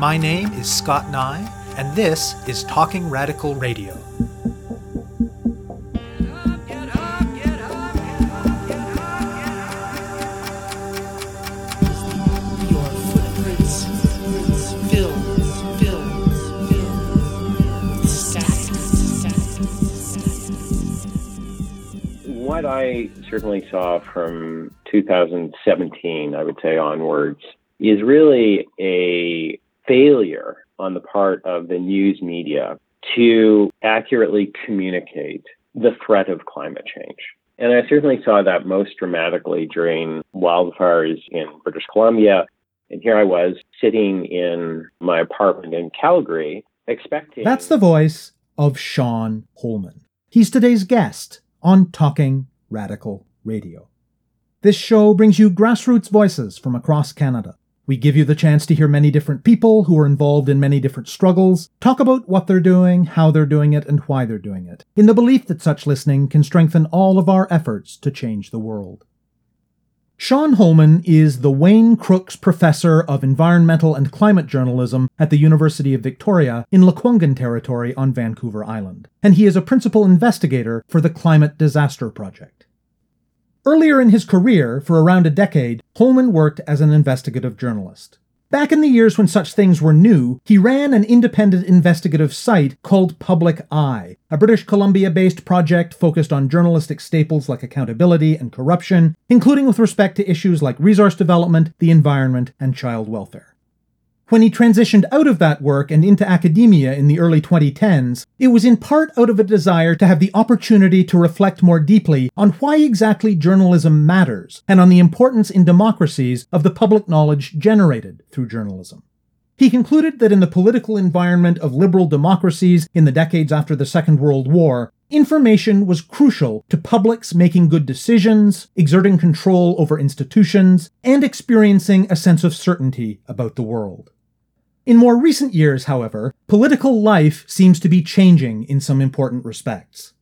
My name is Scott Neigh, and this is Talking Radical Radio. What I certainly saw from 2017, I would say onwards, is really a failure on the part of the news media to accurately communicate the threat of climate change. And I certainly saw that most dramatically during wildfires in British Columbia. And here I was sitting in my apartment in Calgary, expecting. That's the voice of Sean Holman. He's today's guest on Talking Radical Radio. This show brings you grassroots voices from across Canada. We give you the chance to hear many different people who are involved in many different struggles, talk about what they're doing, how they're doing it, and why they're doing it, in the belief that such listening can strengthen all of our efforts to change the world. Sean Holman is the Wayne Crookes Professor of Environmental and Climate Journalism at the University of Victoria in Lekwungen Territory on Vancouver Island, and he is a principal investigator for the Climate Disaster Project. Earlier in his career, for around a decade, Holman worked as an investigative journalist. Back in the years when such things were new, he ran an independent investigative site called Public Eye, a British Columbia based project focused on journalistic staples like accountability and corruption, including with respect to issues like resource development, the environment, and child welfare. When he transitioned out of that work and into academia in the early 2010s, it was in part out of a desire to have the opportunity to reflect more deeply on why exactly journalism matters and on the importance in democracies of the public knowledge generated through journalism. He concluded that in the political environment of liberal democracies in the decades after the Second World War, information was crucial to publics making good decisions, exerting control over institutions, and experiencing a sense of certainty about the world. In more recent years, however, political life seems to be changing in some important respects.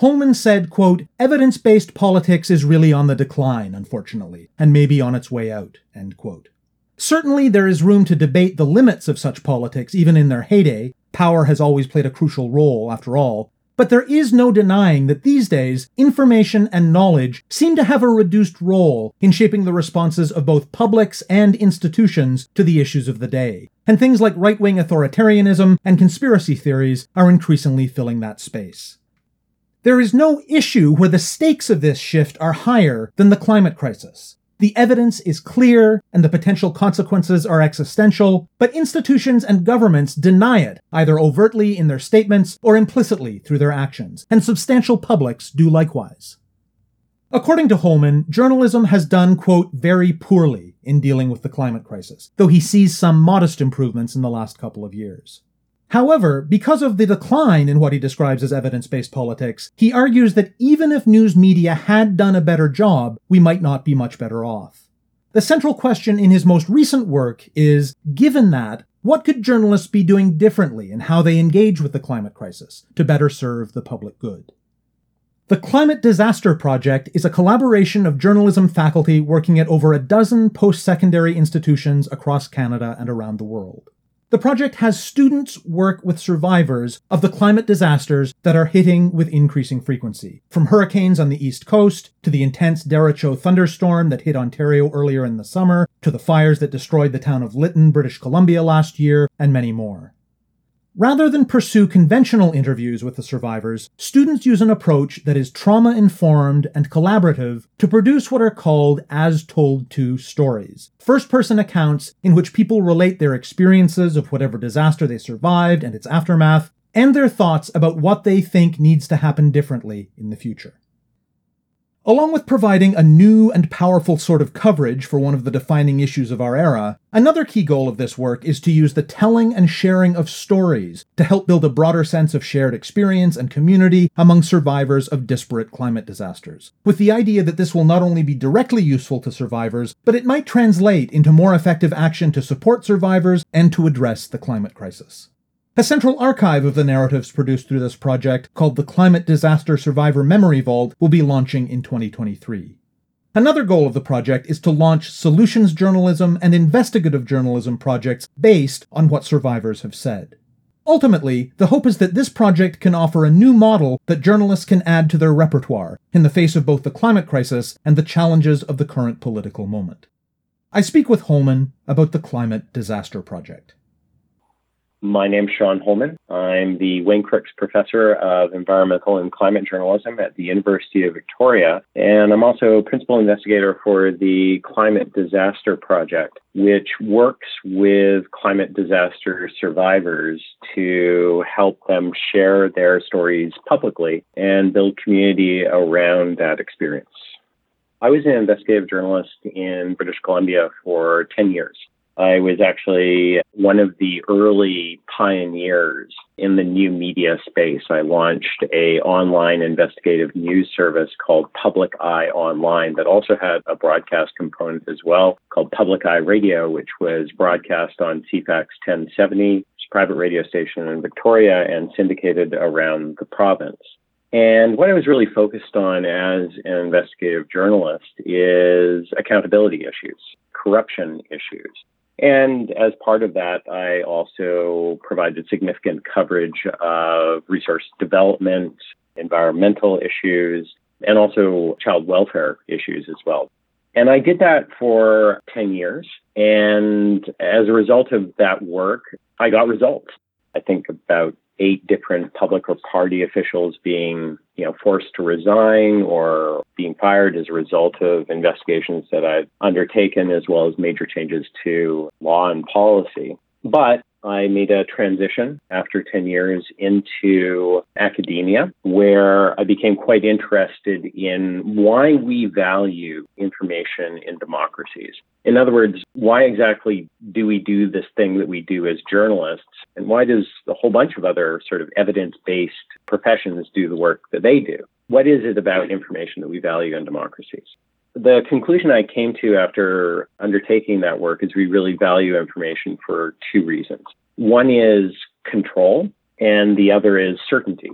Holman said, quote, evidence-based politics is really on the decline, unfortunately, and maybe on its way out, end quote. Certainly there is room to debate the limits of such politics even in their heyday. Power has always played a crucial role, after all, but there is no denying that these days, information and knowledge seem to have a reduced role in shaping the responses of both publics and institutions to the issues of the day. And things like right wing authoritarianism and conspiracy theories are increasingly filling that space. There is no issue where the stakes of this shift are higher than the climate crisis. The evidence is clear and the potential consequences are existential, but institutions and governments deny it, either overtly in their statements or implicitly through their actions, and substantial publics do likewise. According to Holman, journalism has done, quote, very poorly in dealing with the climate crisis, though he sees some modest improvements in the last couple of years. However, because of the decline in what he describes as evidence based politics, he argues that even if news media had done a better job, we might not be much better off. The central question in his most recent work is given that, what could journalists be doing differently in how they engage with the climate crisis to better serve the public good? The Climate Disaster Project is a collaboration of journalism faculty working at over a dozen post secondary institutions across Canada and around the world. The project has students work with survivors of the climate disasters that are hitting with increasing frequency, from hurricanes on the east coast to the intense derecho thunderstorm that hit Ontario earlier in the summer, to the fires that destroyed the town of Lytton, British Columbia last year, and many more. Rather than pursue conventional interviews with the survivors, students use an approach that is trauma informed and collaborative to produce what are called as told to stories. First person accounts in which people relate their experiences of whatever disaster they survived and its aftermath, and their thoughts about what they think needs to happen differently in the future. Along with providing a new and powerful sort of coverage for one of the defining issues of our era, another key goal of this work is to use the telling and sharing of stories to help build a broader sense of shared experience and community among survivors of disparate climate disasters, with the idea that this will not only be directly useful to survivors, but it might translate into more effective action to support survivors and to address the climate crisis. A central archive of the narratives produced through this project, called the Climate Disaster Survivor Memory Vault, will be launching in 2023. Another goal of the project is to launch solutions journalism and investigative journalism projects based on what survivors have said. Ultimately, the hope is that this project can offer a new model that journalists can add to their repertoire in the face of both the climate crisis and the challenges of the current political moment. I speak with Holman about the Climate Disaster Project. My name's Sean Holman. I'm the Wayne Crookes Professor of Environmental and Climate Journalism at the University of Victoria, and I'm also Principal Investigator for the Climate Disaster Project, which works with climate disaster survivors to help them share their stories publicly and build community around that experience. I was an investigative journalist in British Columbia for 10 years. I was actually one of the early pioneers in the new media space. I launched a online investigative news service called Public Eye Online that also had a broadcast component as well called Public Eye Radio, which was broadcast on CFAX 1070, private radio station in Victoria and syndicated around the province. And what I was really focused on as an investigative journalist is accountability issues, corruption issues. And as part of that, I also provided significant coverage of resource development, environmental issues, and also child welfare issues as well. And I did that for 10 years. And as a result of that work, I got results. I think about eight different public or party officials being, you know, forced to resign or being fired as a result of investigations that I've undertaken, as well as major changes to law and policy. But I made a transition after 10 years into academia, where I became quite interested in why we value information in democracies. In other words, why exactly do we do this thing that we do as journalists? And why does a whole bunch of other sort of evidence based professions do the work that they do? What is it about information that we value in democracies? The conclusion I came to after undertaking that work is we really value information for two reasons. One is control, and the other is certainty.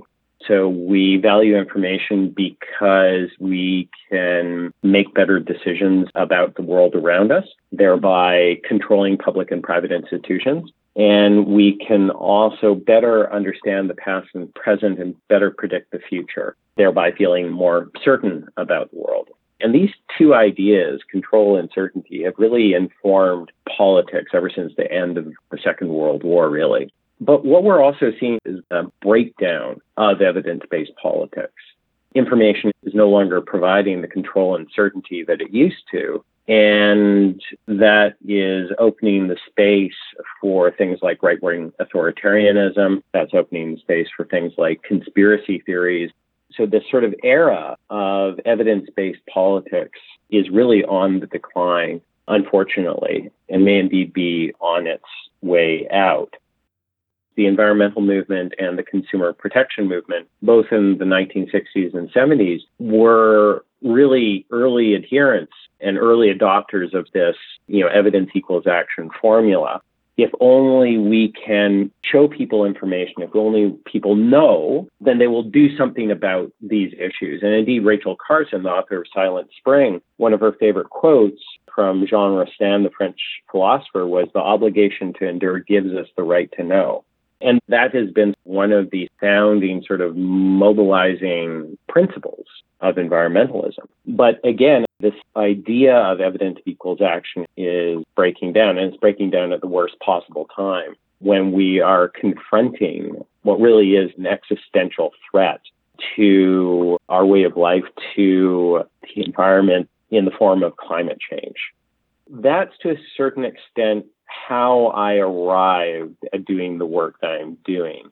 So we value information because we can make better decisions about the world around us, thereby controlling public and private institutions. And we can also better understand the past and present and better predict the future, thereby feeling more certain about the world. And these two ideas, control and certainty, have really informed politics ever since the end of the Second World War, really. But what we're also seeing is a breakdown of evidence based politics. Information is no longer providing the control and certainty that it used to. And that is opening the space for things like right wing authoritarianism. That's opening the space for things like conspiracy theories so this sort of era of evidence-based politics is really on the decline, unfortunately, and may indeed be on its way out. The environmental movement and the consumer protection movement, both in the 1960s and 70s, were really early adherents and early adopters of this, you know, evidence equals action formula if only we can show people information, if only people know, then they will do something about these issues. And indeed, Rachel Carson, the author of Silent Spring, one of her favorite quotes from Jean Rostand, the French philosopher, was the obligation to endure gives us the right to know. And that has been one of the founding sort of mobilizing principles of environmentalism. But again, this idea of evidence equals action is breaking down, and it's breaking down at the worst possible time when we are confronting what really is an existential threat to our way of life, to the environment in the form of climate change. That's to a certain extent how I arrived at doing the work that I'm doing.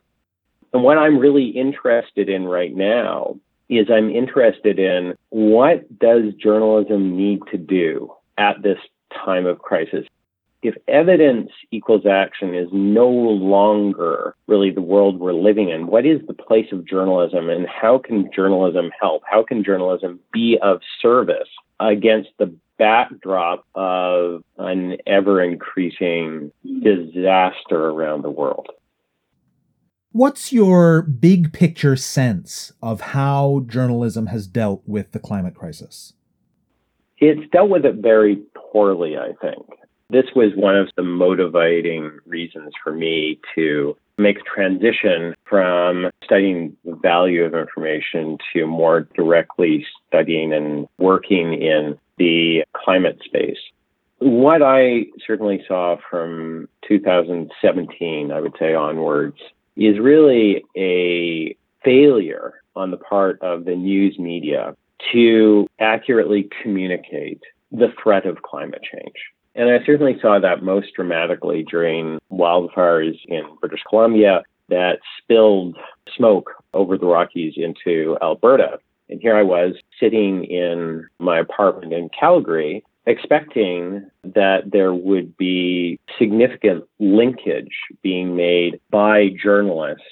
And what I'm really interested in right now is I'm interested in what does journalism need to do at this time of crisis? If evidence equals action is no longer really the world we're living in, what is the place of journalism and how can journalism help? How can journalism be of service against the backdrop of an ever increasing disaster around the world? What's your big picture sense of how journalism has dealt with the climate crisis? It's dealt with it very poorly, I think. This was one of the motivating reasons for me to make a transition from studying the value of information to more directly studying and working in the climate space. What I certainly saw from 2017, I would say onwards, is really a failure on the part of the news media to accurately communicate the threat of climate change. And I certainly saw that most dramatically during wildfires in British Columbia that spilled smoke over the Rockies into Alberta. And here I was sitting in my apartment in Calgary, expecting that there would be significant linkage being made by journalists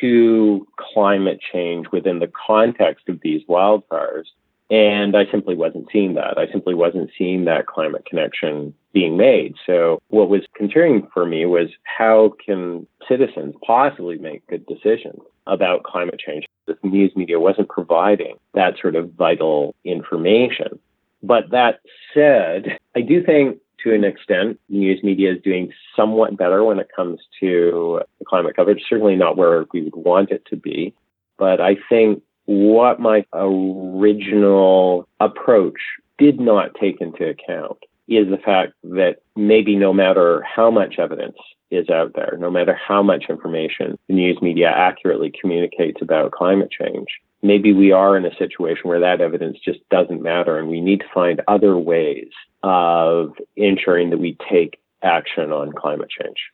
to climate change within the context of these wildfires. And I simply wasn't seeing that. I simply wasn't seeing that climate connection being made. So what was concerning for me was how can citizens possibly make good decisions about climate change? The news media wasn't providing that sort of vital information. But that said, I do think to an extent, news media is doing somewhat better when it comes to climate coverage. Certainly not where we would want it to be. But I think what my original approach did not take into account is the fact that maybe no matter how much evidence is out there, no matter how much information the news media accurately communicates about climate change, maybe we are in a situation where that evidence just doesn't matter and we need to find other ways of ensuring that we take action on climate change.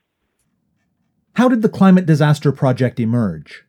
How did the Climate Disaster Project emerge?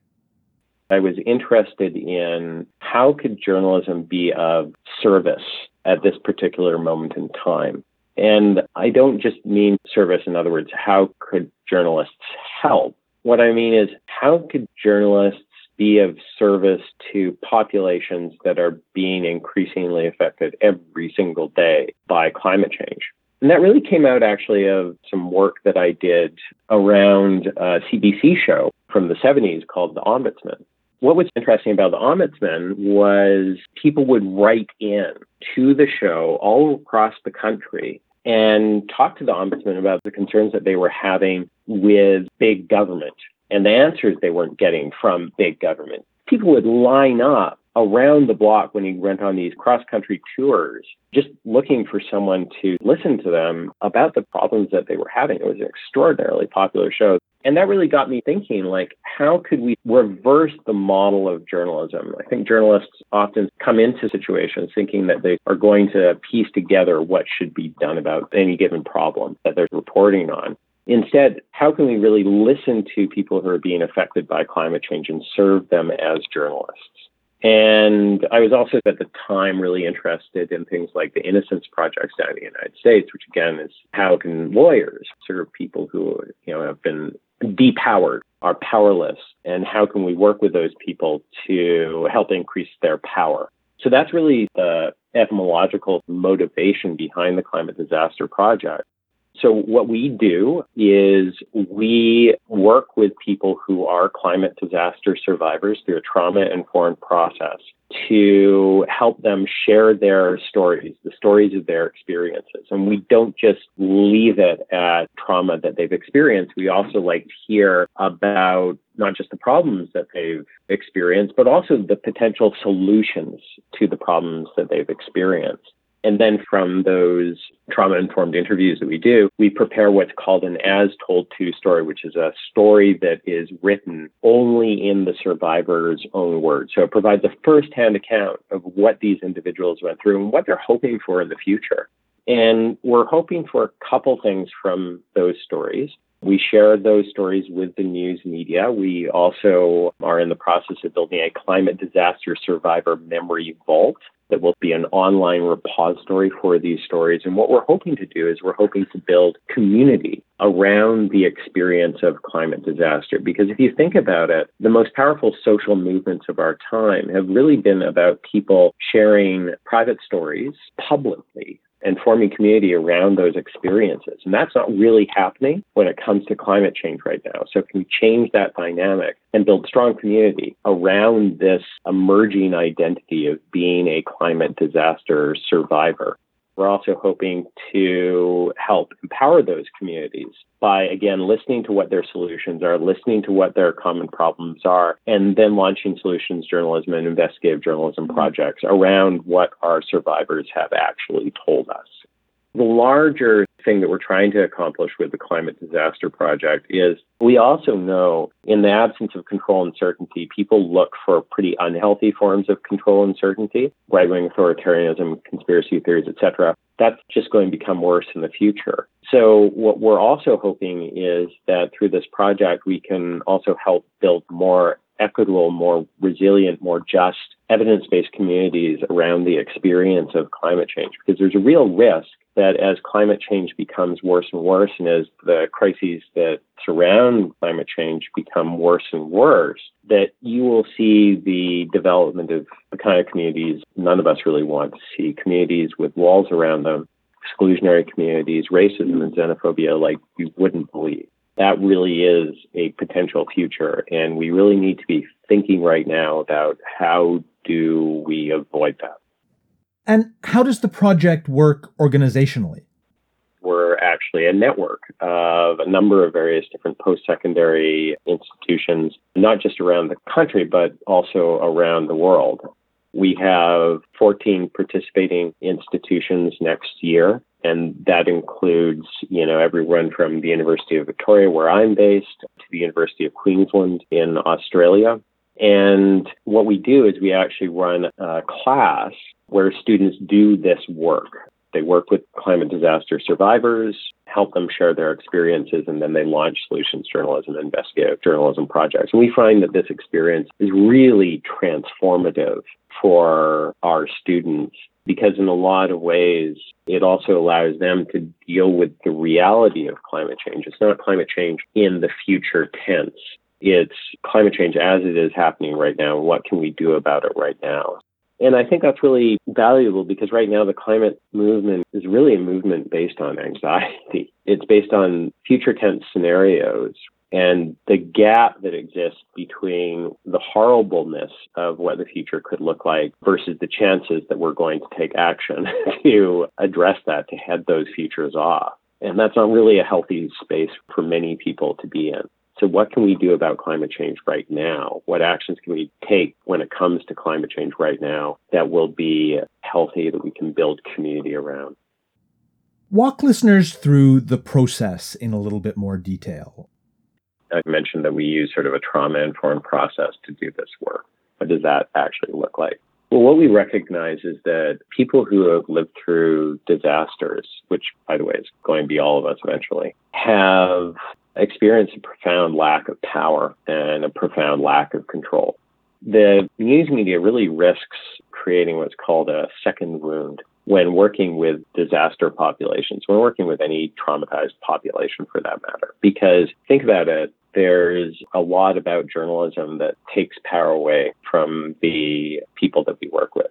I was interested in how could journalism be of service at this particular moment in time. And I don't just mean service, in other words, how could journalists help? What I mean is, how could journalists be of service to populations that are being increasingly affected every single day by climate change? And that really came out actually of some work that I did around a CBC show from the 70s called The Ombudsman. What was interesting about The Ombudsman was people would write in to the show all across the country and talk to the Ombudsman about the concerns that they were having with big government and the answers they weren't getting from big government. People would line up around the block when he went on these cross country tours, just looking for someone to listen to them about the problems that they were having. It was an extraordinarily popular show. And that really got me thinking like, how could we reverse the model of journalism? I think journalists often come into situations thinking that they are going to piece together what should be done about any given problem that they're reporting on. Instead, how can we really listen to people who are being affected by climate change and serve them as journalists? And I was also at the time really interested in things like the Innocence Projects down in the United States, which again is how can lawyers serve people who you know have been depowered, are powerless, and how can we work with those people to help increase their power? So that's really the etymological motivation behind the Climate Disaster Project. So what we do is we work with people who are climate disaster survivors through a trauma informed process to help them share their stories, the stories of their experiences. And we don't just leave it at trauma that they've experienced. We also like to hear about not just the problems that they've experienced, but also the potential solutions to the problems that they've experienced. And then from those trauma informed interviews that we do, we prepare what's called an as told to story, which is a story that is written only in the survivor's own words. So it provides a first hand account of what these individuals went through and what they're hoping for in the future. And we're hoping for a couple things from those stories. We share those stories with the news media. We also are in the process of building a climate disaster survivor memory vault that will be an online repository for these stories. And what we're hoping to do is we're hoping to build community around the experience of climate disaster. Because if you think about it, the most powerful social movements of our time have really been about people sharing private stories publicly and forming community around those experiences. And that's not really happening when it comes to climate change right now. So, can we change that dynamic and build strong community around this emerging identity of being a climate disaster survivor? We're also hoping to help empower those communities by, again, listening to what their solutions are, listening to what their common problems are, and then launching solutions journalism and investigative journalism projects around what our survivors have actually told us. The larger thing that we're trying to accomplish with the Climate Disaster Project is we also know in the absence of control and certainty, people look for pretty unhealthy forms of control and certainty, right wing authoritarianism, conspiracy theories, etc. That's just going to become worse in the future. So, what we're also hoping is that through this project, we can also help build more equitable, more resilient, more just evidence based communities around the experience of climate change because there's a real risk that as climate change becomes worse and worse, and as the crises that surround climate change become worse and worse, that you will see the development of the kind of communities none of us really want to see communities with walls around them, exclusionary communities, racism and xenophobia like you wouldn't believe. That really is a potential future, and we really need to be thinking right now about how do we avoid that. And how does the project work organizationally? We're actually a network of a number of various different post secondary institutions, not just around the country, but also around the world. We have 14 participating institutions next year, and that includes, you know, everyone from the University of Victoria, where I'm based, to the University of Queensland in Australia. And what we do is we actually run a class where students do this work. They work with climate disaster survivors, help them share their experiences, and then they launch solutions journalism investigative journalism projects. And we find that this experience is really transformative for our students because, in a lot of ways, it also allows them to deal with the reality of climate change. It's not climate change in the future tense. It's climate change as it is happening right now. What can we do about it right now? And I think that's really valuable because right now the climate movement is really a movement based on anxiety. It's based on future tense scenarios and the gap that exists between the horribleness of what the future could look like versus the chances that we're going to take action to address that, to head those futures off. And that's not really a healthy space for many people to be in. So, what can we do about climate change right now? What actions can we take when it comes to climate change right now that will be healthy, that we can build community around? Walk listeners through the process in a little bit more detail. I mentioned that we use sort of a trauma informed process to do this work. What does that actually look like? Well, what we recognize is that people who have lived through disasters, which, by the way, is going to be all of us eventually, have experienced a profound lack of power and a profound lack of control. The news media really risks creating what's called a second wound when working with disaster populations, when working with any traumatized population for that matter. Because think about it, there's a lot about journalism that takes power away from the people that we work with.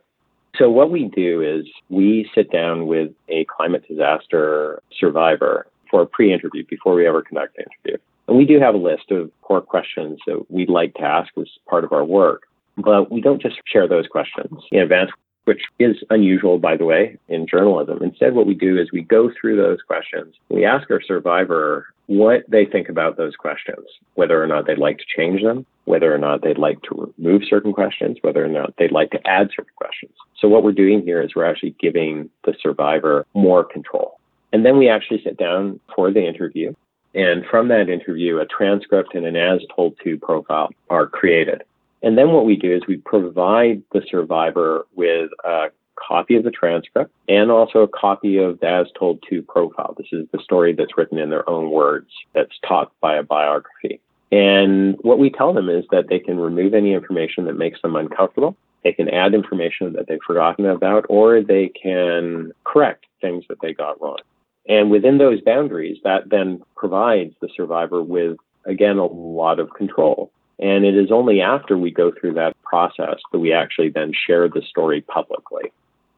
So, what we do is we sit down with a climate disaster survivor for a pre interview before we ever conduct an interview. And we do have a list of core questions that we'd like to ask as part of our work, but we don't just share those questions in advance, which is unusual, by the way, in journalism. Instead, what we do is we go through those questions. We ask our survivor what they think about those questions, whether or not they'd like to change them, whether or not they'd like to remove certain questions, whether or not they'd like to add certain questions. So, what we're doing here is we're actually giving the survivor more control. And then we actually sit down for the interview. And from that interview, a transcript and an as told to profile are created. And then what we do is we provide the survivor with a copy of the transcript and also a copy of the as told to profile. This is the story that's written in their own words, that's taught by a biography. And what we tell them is that they can remove any information that makes them uncomfortable. They can add information that they've forgotten about, or they can correct things that they got wrong. And within those boundaries, that then provides the survivor with, again, a lot of control. And it is only after we go through that process that we actually then share the story publicly.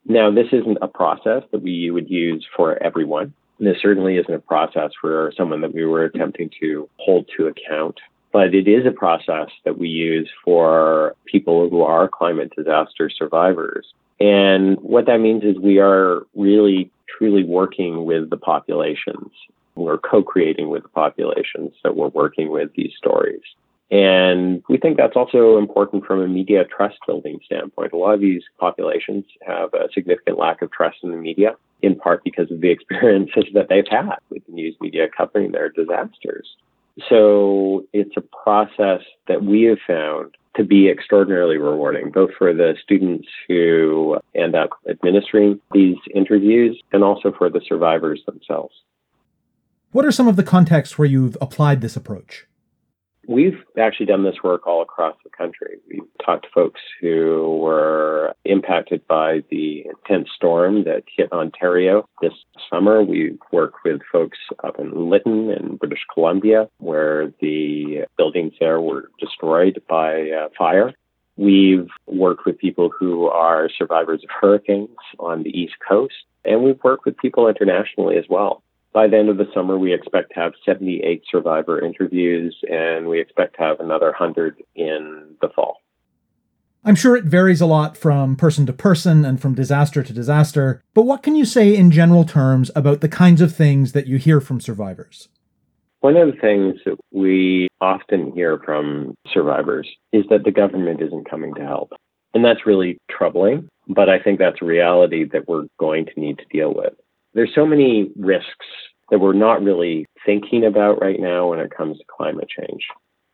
Now, this isn't a process that we would use for everyone. This certainly isn't a process for someone that we were attempting to hold to account, but it is a process that we use for people who are climate disaster survivors. And what that means is we are really, truly working with the populations. We're co creating with the populations that we're working with these stories. And we think that's also important from a media trust building standpoint. A lot of these populations have a significant lack of trust in the media, in part because of the experiences that they've had with the news media covering their disasters. So it's a process that we have found to be extraordinarily rewarding, both for the students who end up administering these interviews and also for the survivors themselves. What are some of the contexts where you've applied this approach? We've actually done this work all across the country. We've talked to folks who were impacted by the intense storm that hit Ontario this summer. We've worked with folks up in Lytton in British Columbia, where the buildings there were destroyed by uh, fire. We've worked with people who are survivors of hurricanes on the East Coast, and we've worked with people internationally as well. By the end of the summer, we expect to have 78 survivor interviews, and we expect to have another 100 in the fall. I'm sure it varies a lot from person to person and from disaster to disaster, but what can you say in general terms about the kinds of things that you hear from survivors? One of the things that we often hear from survivors is that the government isn't coming to help. And that's really troubling, but I think that's a reality that we're going to need to deal with. There's so many risks that we're not really thinking about right now when it comes to climate change.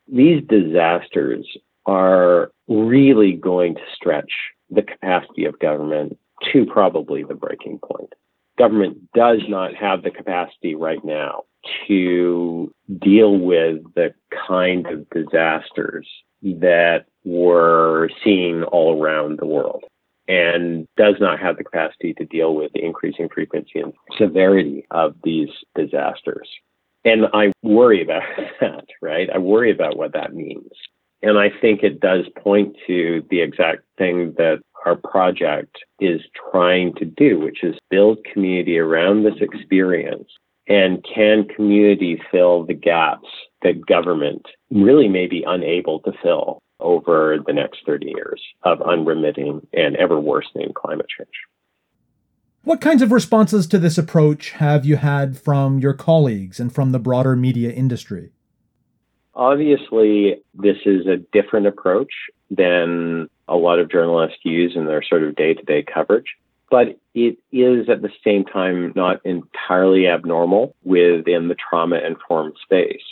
These disasters are really going to stretch the capacity of government to probably the breaking point. Government does not have the capacity right now to deal with the kind of disasters that we're seeing all around the world and does not have the capacity to deal with the increasing frequency and severity of these disasters. And I worry about that, right? I worry about what that means. And I think it does point to the exact thing that our project is trying to do, which is build community around this experience. And can community fill the gaps that government really may be unable to fill over the next 30 years of unremitting and ever worsening climate change. What kinds of responses to this approach have you had from your colleagues and from the broader media industry? Obviously, this is a different approach than a lot of journalists use in their sort of day to day coverage, but it is at the same time not entirely abnormal within the trauma informed space.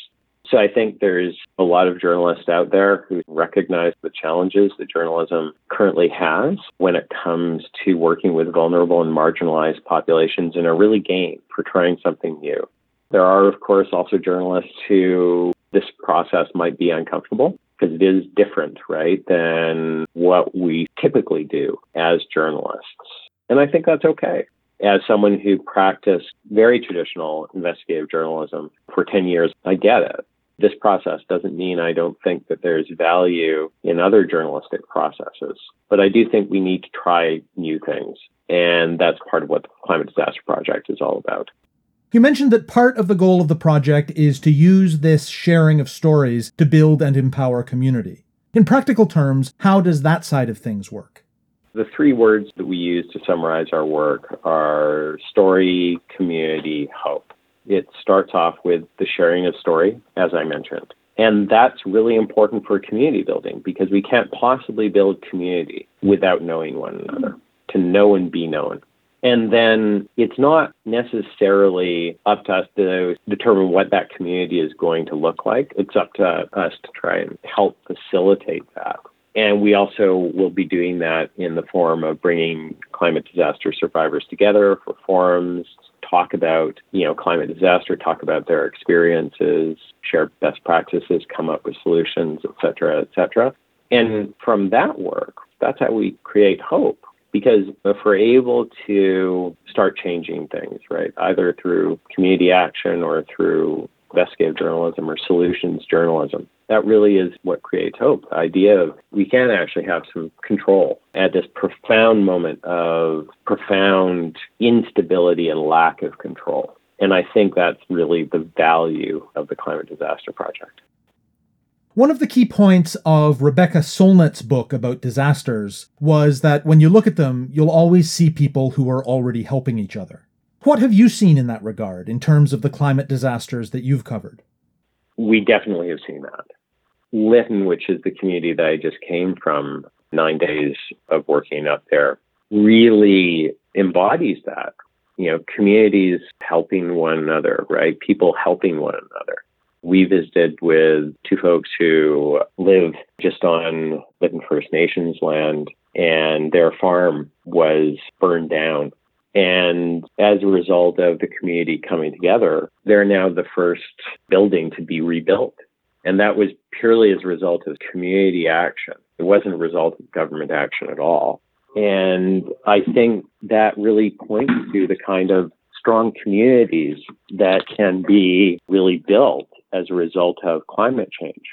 So I think there's a lot of journalists out there who recognize the challenges that journalism currently has when it comes to working with vulnerable and marginalized populations and are really game for trying something new. There are, of course, also journalists who this process might be uncomfortable because it is different, right, than what we typically do as journalists. And I think that's okay as someone who practiced very traditional investigative journalism for 10 years, I get it this process doesn't mean I don't think that there's value in other journalistic processes, but I do think we need to try new things. And that's part of what the Climate Disaster Project is all about. You mentioned that part of the goal of the project is to use this sharing of stories to build and empower community. In practical terms, how does that side of things work? The three words that we use to summarize our work are story, community, hope. It starts off with the sharing of story, as I mentioned. And that's really important for community building because we can't possibly build community without knowing one another, to know and be known. And then it's not necessarily up to us to determine what that community is going to look like. It's up to us to try and help facilitate that. And we also will be doing that in the form of bringing climate disaster survivors together for forums, talk about, you know, climate disaster, talk about their experiences, share best practices, come up with solutions, et cetera, et cetera. And from that work, that's how we create hope. Because if we're able to start changing things, right, either through community action or through investigative journalism or solutions journalism, that really is what creates hope. The idea of we can actually have some control at this profound moment of profound instability and lack of control. And I think that's really the value of the Climate Disaster Project. One of the key points of Rebecca Solnit's book about disasters was that when you look at them, you'll always see people who are already helping each other. What have you seen in that regard in terms of the climate disasters that you've covered? We definitely have seen that. Lytton, which is the community that I just came from, nine days of working up there, really embodies that. You know, communities helping one another, right? People helping one another. We visited with two folks who live just on Lytton First Nations land, and their farm was burned down. And as a result of the community coming together, they're now the first building to be rebuilt. And that was purely as a result of community action. It wasn't a result of government action at all. And I think that really points to the kind of strong communities that can be really built as a result of climate change.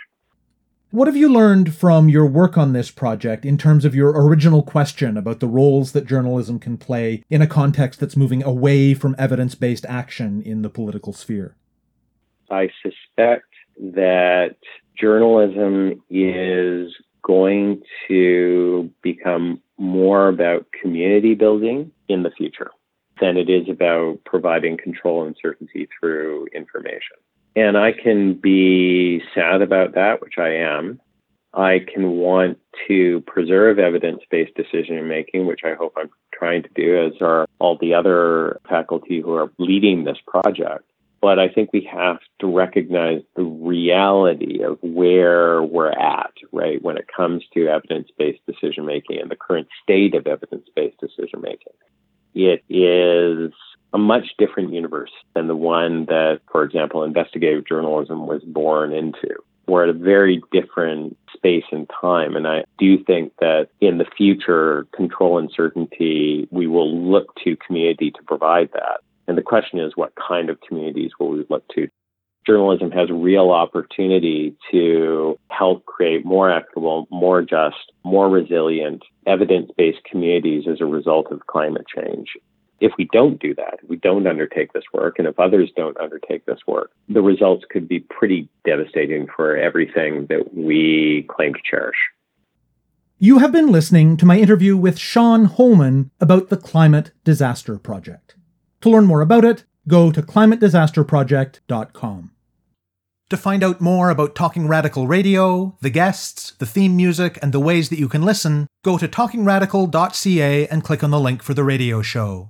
What have you learned from your work on this project in terms of your original question about the roles that journalism can play in a context that's moving away from evidence based action in the political sphere? I suspect that journalism is going to become more about community building in the future than it is about providing control and certainty through information. And I can be sad about that, which I am. I can want to preserve evidence based decision making, which I hope I'm trying to do, as are all the other faculty who are leading this project. But I think we have to recognize the reality of where we're at, right, when it comes to evidence based decision making and the current state of evidence based decision making. It is a much different universe than the one that, for example, investigative journalism was born into. We're at a very different space and time. And I do think that in the future, control and certainty, we will look to community to provide that. And the question is, what kind of communities will we look to? Journalism has real opportunity to help create more equitable, more just, more resilient, evidence based communities as a result of climate change. If we don't do that, if we don't undertake this work, and if others don't undertake this work, the results could be pretty devastating for everything that we claim to cherish. You have been listening to my interview with Sean Holman about the Climate Disaster Project. To learn more about it, go to climatedisasterproject.com. To find out more about Talking Radical Radio, the guests, the theme music, and the ways that you can listen, go to talkingradical.ca and click on the link for the radio show.